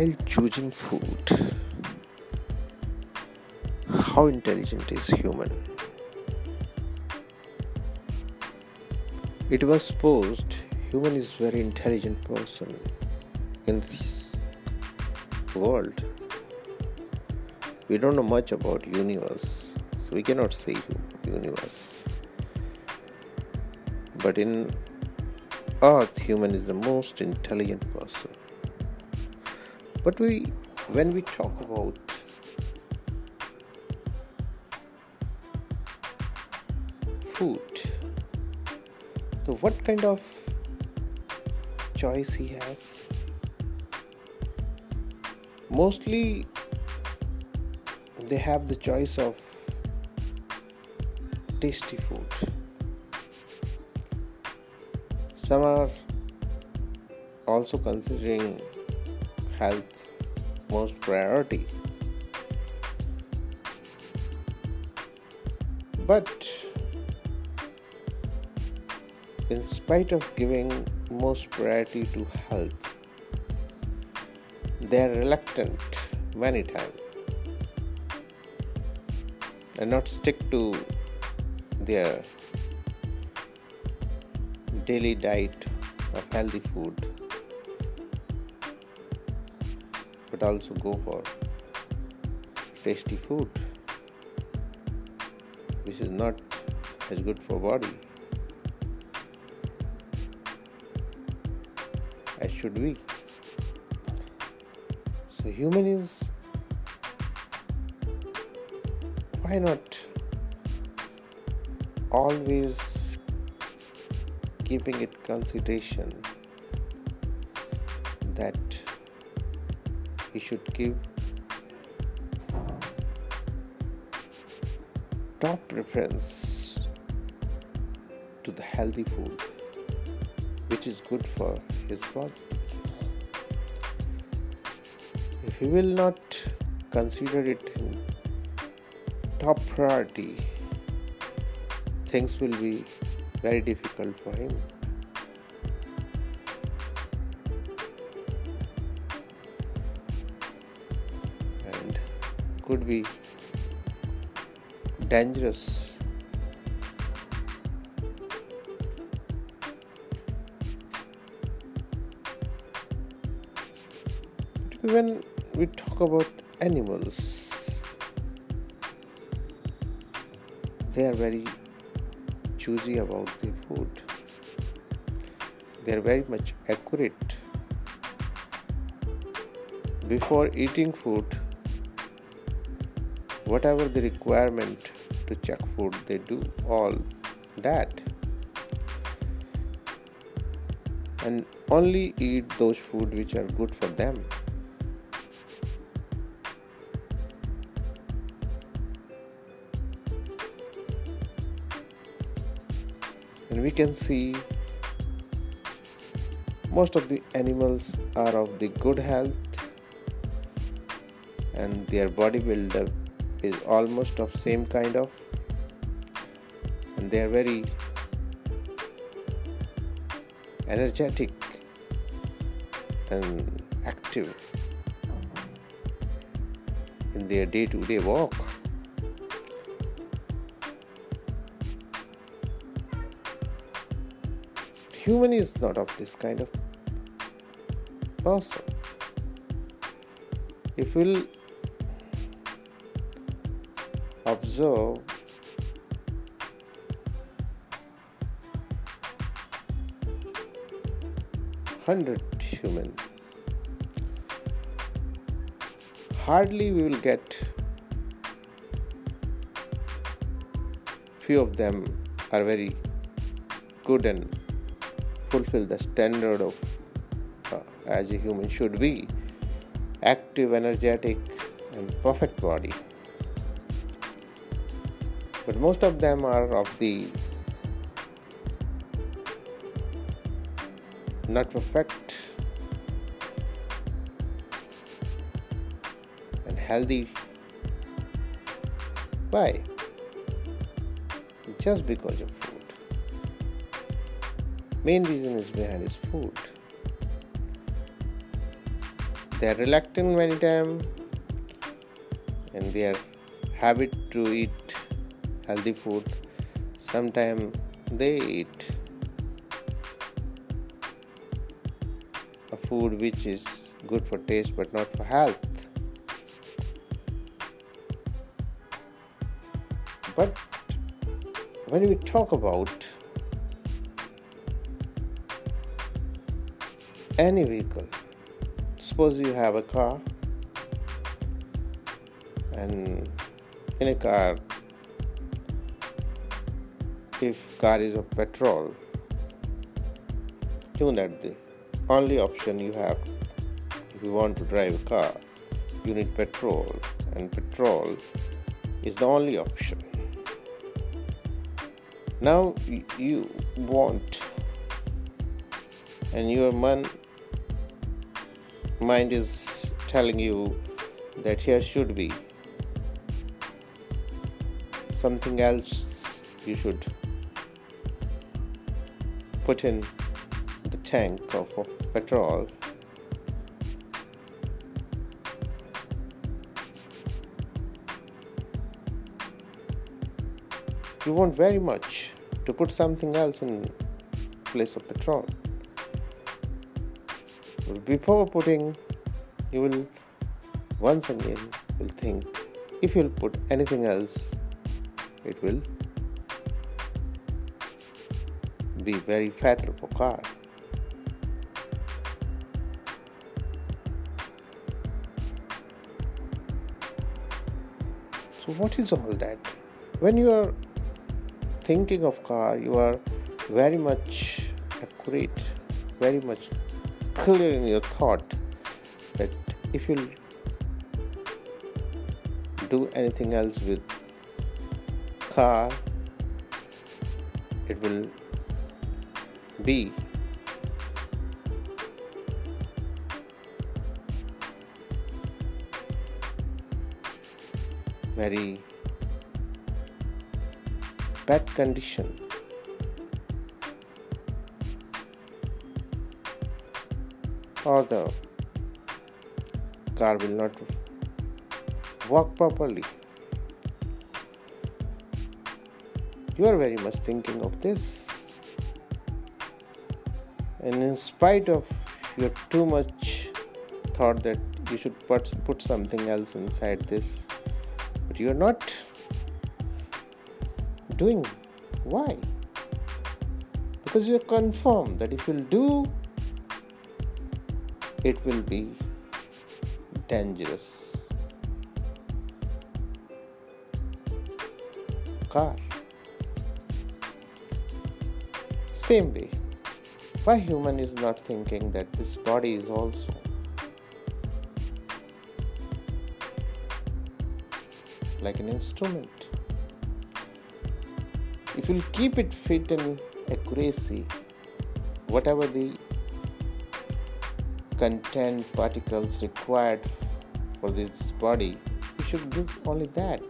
while choosing food, how intelligent is human? It was supposed human is very intelligent person in this world. We don't know much about universe, so we cannot say universe. But in earth, human is the most intelligent person. But we, when we talk about food, so what kind of choice he has? Mostly, they have the choice of tasty food. Some are also considering health most priority. But in spite of giving most priority to health, they are reluctant many times and not stick to their daily diet of healthy food but also go for tasty food which is not as good for body. As should be so human is why not always keeping it consideration that he should give top preference to the healthy food which is good for his body. If he will not consider it top priority, things will be very difficult for him. Could be dangerous. When we talk about animals, they are very choosy about the food. They are very much accurate. Before eating food, whatever the requirement to check food they do all that. And only eat those food which are good for them. And we can see most of the animals are of the good health and their body buildup is almost of same kind of and they are very energetic and active in their day-to-day work. Human is not of this kind of person. If we'll observe hundred human. Hardly we will get few of them are very good and fulfill the standard of uh, as a human should be. Active energetic and perfect body but most of them are of the not perfect and healthy. Why? Just because of food. Main reason is behind is food. they are reluctant many times and their habit to eat healthy food. Sometimes they eat a food which is good for taste but not for health. But when we talk about any vehicle suppose you have a car and in a car if car is of petrol know that the only option you have if you want to drive a car you need petrol and petrol is the only option. Now you want and your man mind is telling you that here should be something else you should put in the tank of, petrol. You want very much to put something else in place of petrol. Before putting you will once again will think if you'll put anything else it will be very fatal for car so what is all that? When you are thinking of car you are very much accurate very much clear in your thought that if you do anything else with car it will be very bad condition. Or the car will not work properly. You are very much thinking of this, and in spite of your too much thought that you should put, put something else inside this, but you are not doing. Why? Because you are confirmed that if you'll do it will be dangerous. Car. Same way, why human is not thinking that this body is also like an instrument. If you keep it fit and accuracy, whatever the content particles required for this body, you should do only that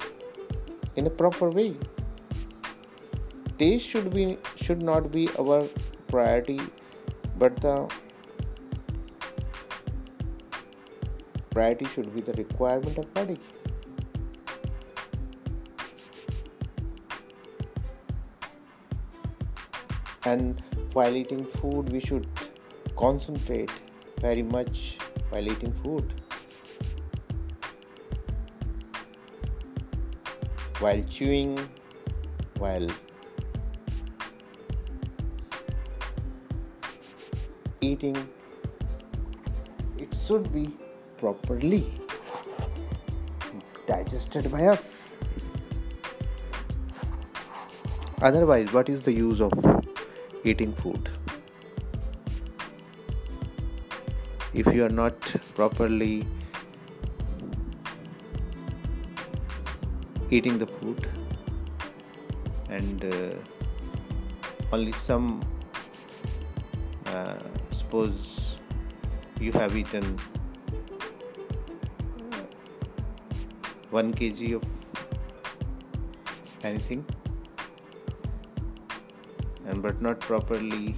in a proper way. Taste should be should not be our priority, but the priority should be the requirement of body. And while eating food, we should concentrate very much while eating food. While chewing, while eating, it should be properly digested by us. Otherwise, what is the use of eating food? if you are not properly eating the food and uh, only some uh, suppose you have eaten 1 kg of anything and but not properly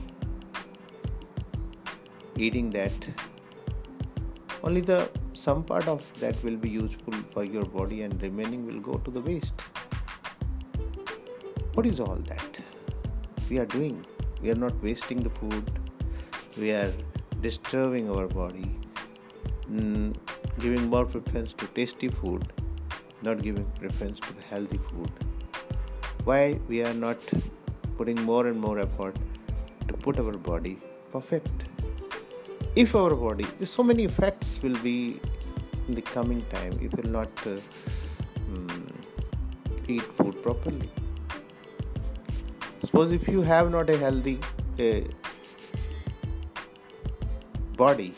eating that only the some part of that will be useful for your body and remaining will go to the waste. What is all that we are doing? We are not wasting the food we are disturbing our body mm, giving more preference to tasty food not giving preference to the healthy food. Why we are not putting more and more effort to put our body perfect? If our body so many effects will be in the coming time if you will not uh, um, eat food properly. Suppose if you have not a healthy uh, body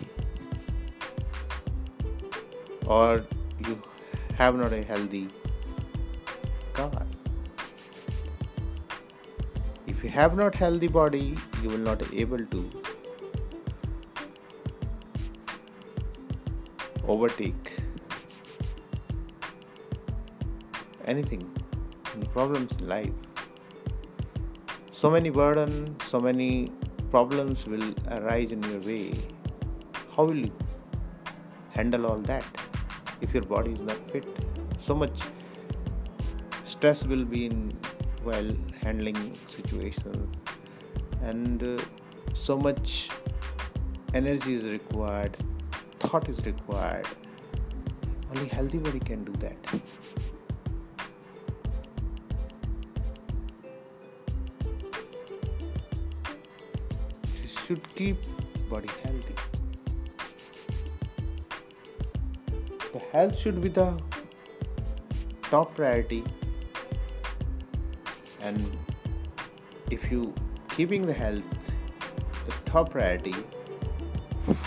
or you have not a healthy car. If you have not healthy body you will not able to overtake anything any problems in life. So many burden so many problems will arise in your way how will you handle all that if your body is not fit? So much stress will be in while handling situations. And uh, so much energy is required thought is required. Only healthy body can do that. Should keep body healthy. The health should be the top priority. And if you keeping the health the top priority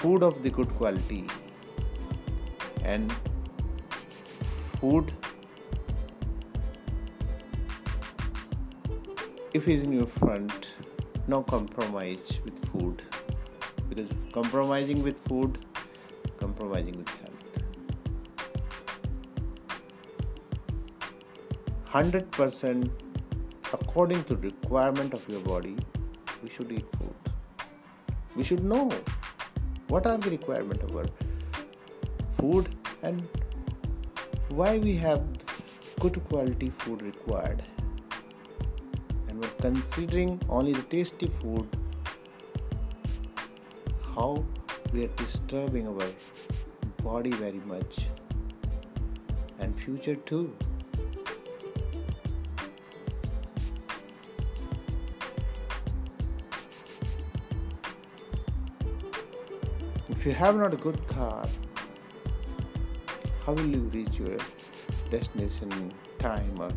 food of the good quality and food if is in your front no compromise with food. Because compromising with food compromising with health 100% according to requirement of your body we should eat food. We should know what are the requirement of our food and why we have good quality food required. And we're considering only the tasty food how we are disturbing our body very much and future too you have not a good car how will you reach your destination in time or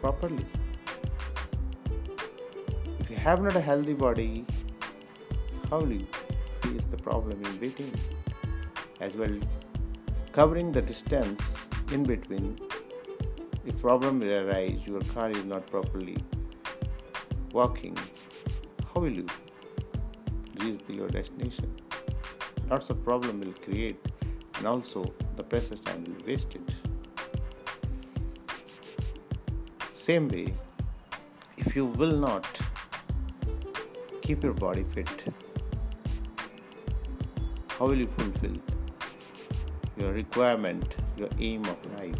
properly? If you have not a healthy body how will you is the problem in between? As well covering the distance in between. If problem will arise your car is not properly working how will you reach your destination lots of problem will create and also the precious time will be wasted same way if you will not keep your body fit how will you fulfill your requirement, your aim of life?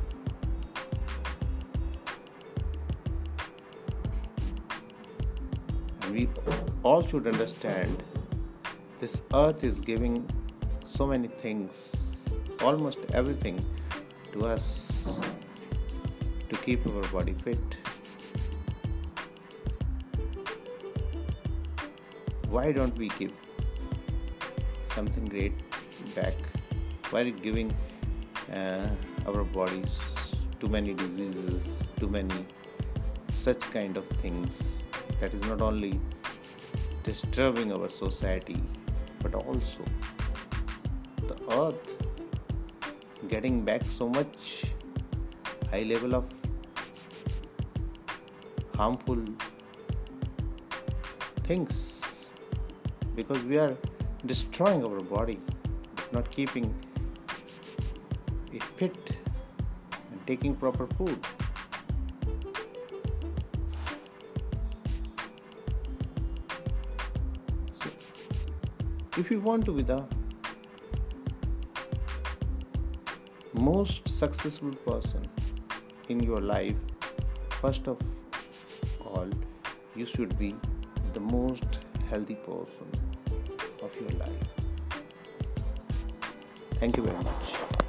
And we all should understand this earth is giving so many things, almost everything, to us to keep our body fit. Why don't we keep something great back while giving uh, our bodies too many diseases, too many such kind of things that is not only disturbing our society but also the earth getting back so much high level of harmful things because we are destroying our body, not keeping it fit and taking proper food. So, if you want to be the most successful person in your life, first of all, you should be the most healthy person of your life. Thank you very much.